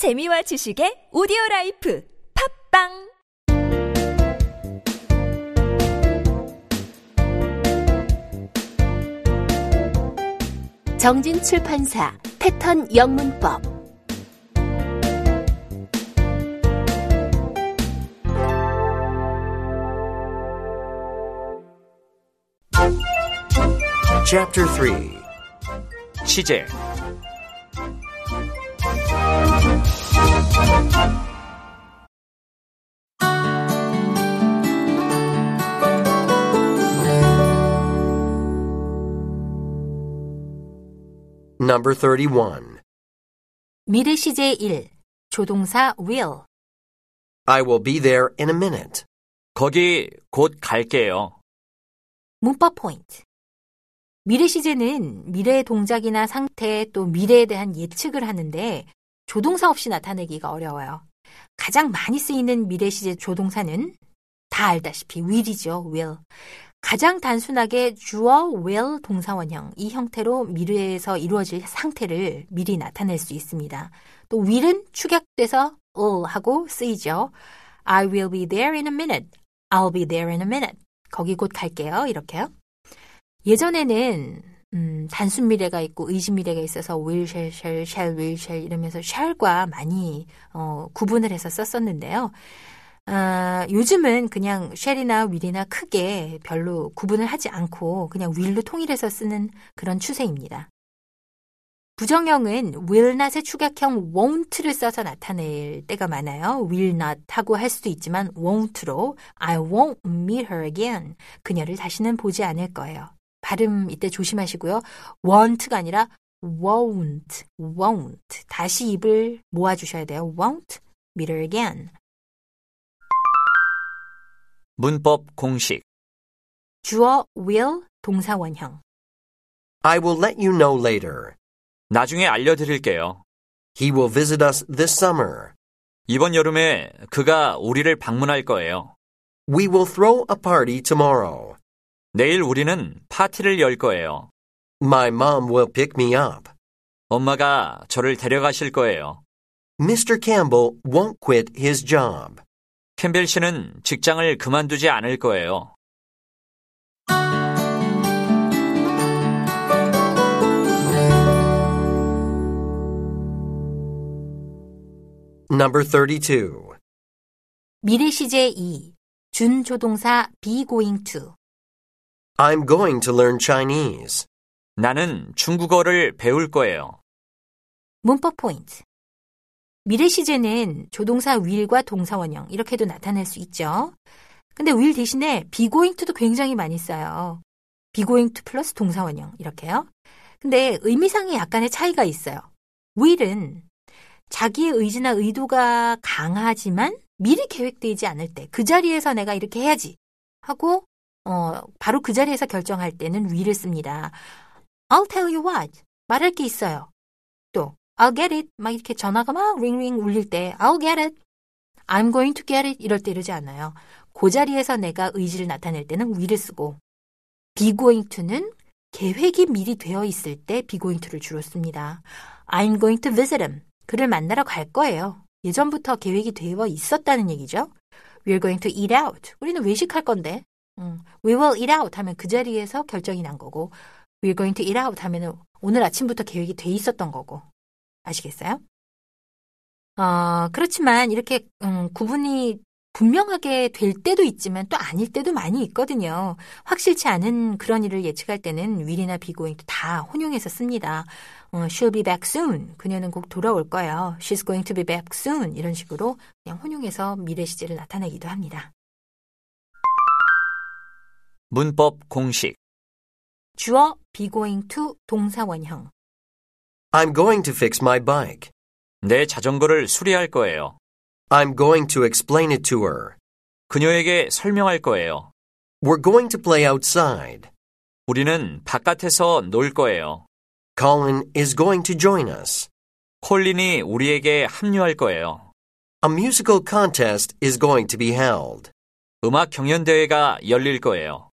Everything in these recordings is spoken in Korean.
재미와 지식의 오디오 라이프 팝빵! 정진 출판사 패턴 영문법. Chapter 3 취재 Number 31 미래 시제 1 조동사 will I will be there in a minute. 거기 곧 갈게요. 문법 포인트 미래 시제는 미래의 동작이나 상태 또 미래에 대한 예측을 하는데 조동사 없이 나타내기가 어려워요. 가장 많이 쓰이는 미래 시제 조동사는 다 알다시피 will이죠. will. 가장 단순하게 주어 will 동사원형 이 형태로 미래에서 이루어질 상태를 미리 나타낼 수 있습니다. 또 will은 축약돼서 will 하고 쓰이죠. I will be there in a minute. I'll be there in a minute. 거기 곧 갈게요. 이렇게요. 예전에는 음, 단순 미래가 있고 의지 미래가 있어서 will, shall, shall, shall, will, shall 이러면서 shall과 많이 어, 구분을 해서 썼었는데요. 아, 요즘은 그냥 shall이나 will이나 크게 별로 구분을 하지 않고 그냥 will로 통일해서 쓰는 그런 추세입니다. 부정형은 will not의 축약형 won't를 써서 나타낼 때가 많아요. will not 하고 할 수도 있지만 won't로 I won't meet her again. 그녀를 다시는 보지 않을 거예요. 발음 이때 조심하시고요. won't가 아니라 won't, won't. 다시 입을 모아주셔야 돼요. won't meet her again. 문법 공식 주어 will 동사 원형. I will let you know later. 나중에 알려드릴게요. He will visit us this summer. 이번 여름에 그가 우리를 방문할 거예요. We will throw a party tomorrow. 내일 우리는 파티를 열 거예요. My mom will pick me up. 엄마가 저를 데려가실 거예요. Mr. Campbell won't quit his job. 캠벨 씨는 직장을 그만두지 않을 거예요. Number 32 미래 시제 2. 준조동사 be going to. I'm going to learn Chinese. 나는 중국어를 배울 거예요. 문법 포인트. 미래 시제는 조동사 will과 동사 원형 이렇게도 나타낼 수 있죠. 근데 will 대신에 be going to도 굉장히 많이 써요. be going to 플러스 동사 원형 이렇게요. 근데 의미상에 약간의 차이가 있어요. will은 자기의 의지나 의도가 강하지만 미리 계획되지 않을 때 그 자리에서 내가 이렇게 해야지 하고 어, 바로 그 자리에서 결정할 때는 will을 씁니다. I'll tell you what 말할 게 있어요. 또 I'll get it 막 이렇게 전화가 막 링링 울릴 때 I'll get it I'm going to get it 이럴 때 이러지 않아요. 그 자리에서 내가 의지를 나타낼 때는 will을 쓰고 be going to는 계획이 미리 되어 있을 때 be going to를 주로 씁니다. I'm going to visit him 그를 만나러 갈 거예요. 예전부터 계획이 되어 있었다는 얘기죠. We're going to eat out. 우리는 외식할 건데. 음, we will eat out 하면 그 자리에서 결정이 난 거고 we're going to eat out 하면 오늘 아침부터 계획이 돼 있었던 거고. 아시겠어요? 어, 그렇지만 이렇게 음, 구분이 분명하게 될 때도 있지만 또 아닐 때도 많이 있거든요. 확실치 않은 그런 일을 예측할 때는 will이나 be going 다 혼용해서 씁니다. 어, she'll be back soon. 그녀는 곧 돌아올 거예요. She's going to be back soon. 이런 식으로 그냥 혼용해서 미래 시제를 나타내기도 합니다. 문법 공식 주어 be going to 동사 원형. I'm going to fix my bike. 내 자전거를 수리할 거예요. I'm going to explain it to her. 그녀에게 설명할 거예요. We're going to play outside. 우리는 바깥에서 놀 거예요. Colin is going to join us. 콜린이 우리에게 합류할 거예요. A musical contest is going to be held. 음악 경연대회가 열릴 거예요.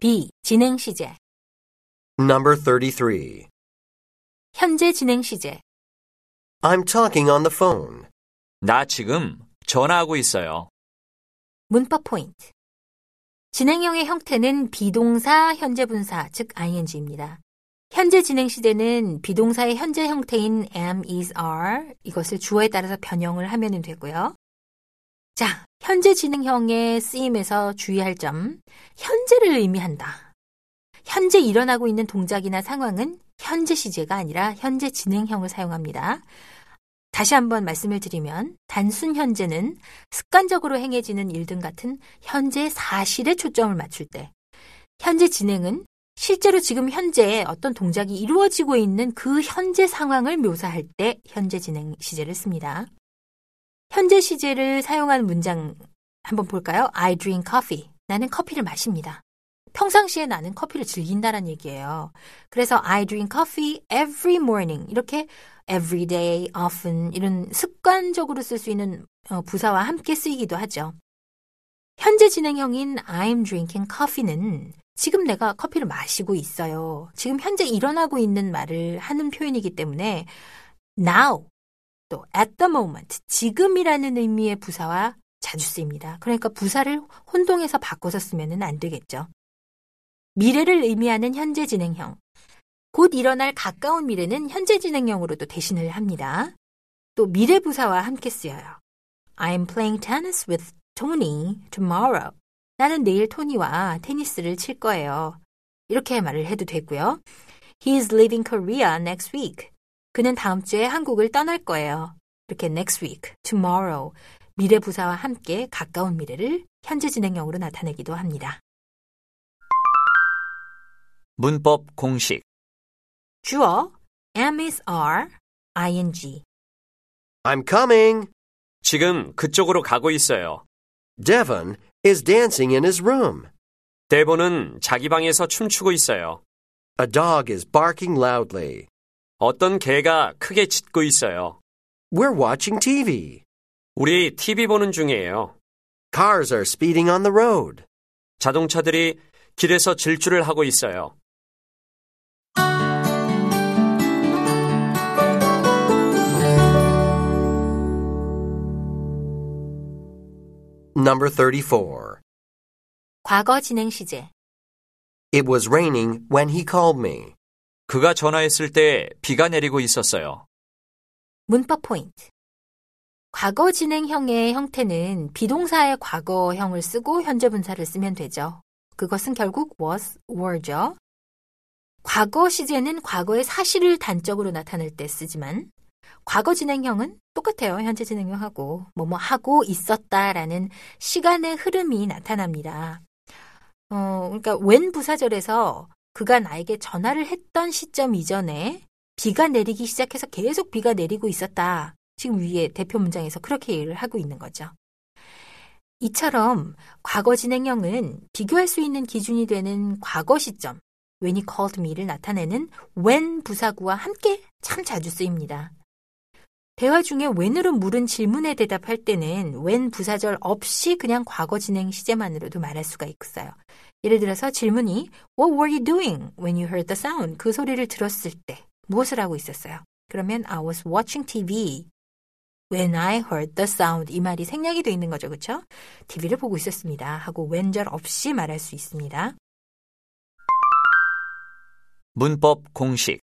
B. 진행 시제. Number 33. 현재 진행 시제. I'm talking on the phone. 나 지금 전화하고 있어요. 문법 포인트. 진행형의 형태는 비동사, 현재 분사, 즉 ing입니다. 현재 진행 시제는 비동사의 현재 형태인 am, is, are 이것을 주어에 따라서 변형을 하면 되고요. 자, 현재 진행형의 쓰임에서 주의할 점, 현재를 의미한다. 현재 일어나고 있는 동작이나 상황은 현재 시제가 아니라 현재 진행형을 사용합니다. 다시 한번 말씀을 드리면 단순 현재는 습관적으로 행해지는 일 등 같은 현재 사실에 초점을 맞출 때, 현재 진행은 실제로 지금 현재 어떤 동작이 이루어지고 있는 그 현재 상황을 묘사할 때 현재 진행 시제를 씁니다. 현재 시제를 사용한 문장 한번 볼까요? I drink coffee. 나는 커피를 마십니다. 평상시에 나는 커피를 즐긴다는 얘기예요. 그래서 I drink coffee every morning. 이렇게 every day, often 이런 습관적으로 쓸 수 있는 어, 부사와 함께 쓰이기도 하죠. 현재 진행형인 I'm drinking coffee는 지금 내가 커피를 마시고 있어요. 지금 현재 일어나고 있는 말을 하는 표현이기 때문에 now 또 at the moment 지금이라는 의미의 부사와 자주 쓰입니다. 그러니까 부사를 혼동해서 바꿔서 쓰면 안 되겠죠. 미래를 의미하는 현재 진행형. 곧 일어날 가까운 미래는 현재 진행형으로도 대신을 합니다. 또 미래 부사와 함께 쓰여요. I'm playing tennis with Tony tomorrow. 나는 내일 토니와 테니스를 칠 거예요. 이렇게 말을 해도 되고요. He is leaving Korea next week. 그는 다음 주에 한국을 떠날 거예요. 이렇게 next week, tomorrow, 미래 부사와 함께 가까운 미래를 현재 진행형으로 나타내기도 합니다. 문법 공식. 주어 am is are, ing. I'm coming. 지금 그쪽으로 가고 있어요. Devon is dancing in his room. 데본은 자기 방에서 춤추고 있어요. A dog is barking loudly. 어떤 개가 크게 짖고 있어요. We're watching TV. 우리 TV 보는 중이에요. Cars are speeding on the road. 자동차들이 길에서 질주를 하고 있어요. Number 34. 과거 진행 시제. It was raining when he called me. 그가 전화했을 때 비가 내리고 있었어요. 문법 포인트. 과거 진행형의 형태는 비동사의 과거형을 쓰고 현재 분사를 쓰면 되죠. 그것은 결국 was, were죠. 과거 시제는 과거의 사실을 단적으로 나타낼 때 쓰지만 과거 진행형은 똑같아요. 현재 진행형하고 뭐뭐 하고 있었다라는 시간의 흐름이 나타납니다. 어, 그러니까 when 부사절에서 그가 나에게 전화를 했던 시점 이전에 비가 내리기 시작해서 계속 비가 내리고 있었다. 지금 위에 대표 문장에서 그렇게 얘기를 하고 있는 거죠. 이처럼 과거 진행형은 비교할 수 있는 기준이 되는 과거 시점, when he called me를 나타내는 when 부사구와 함께 참 자주 쓰입니다. 대화 중에 when으로 물은 질문에 대답할 때는 when 부사절 없이 그냥 과거 진행 시제만으로도 말할 수가 있어요. 예를 들어서 질문이 What were you doing when you heard the sound? 그 소리를 들었을 때 무엇을 하고 있었어요? 그러면 I was watching TV when I heard the sound 이 말이 생략이 돼 있는 거죠. 그렇죠? TV를 보고 있었습니다. 하고 when절 없이 말할 수 있습니다. 문법 공식.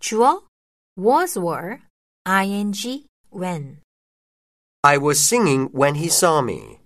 주어 was were ing when I was singing when he saw me.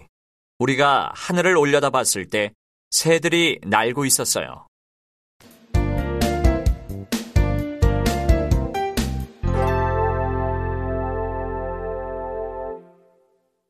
우리가 하늘을 올려다 봤을 때 새들이 날고 있었어요.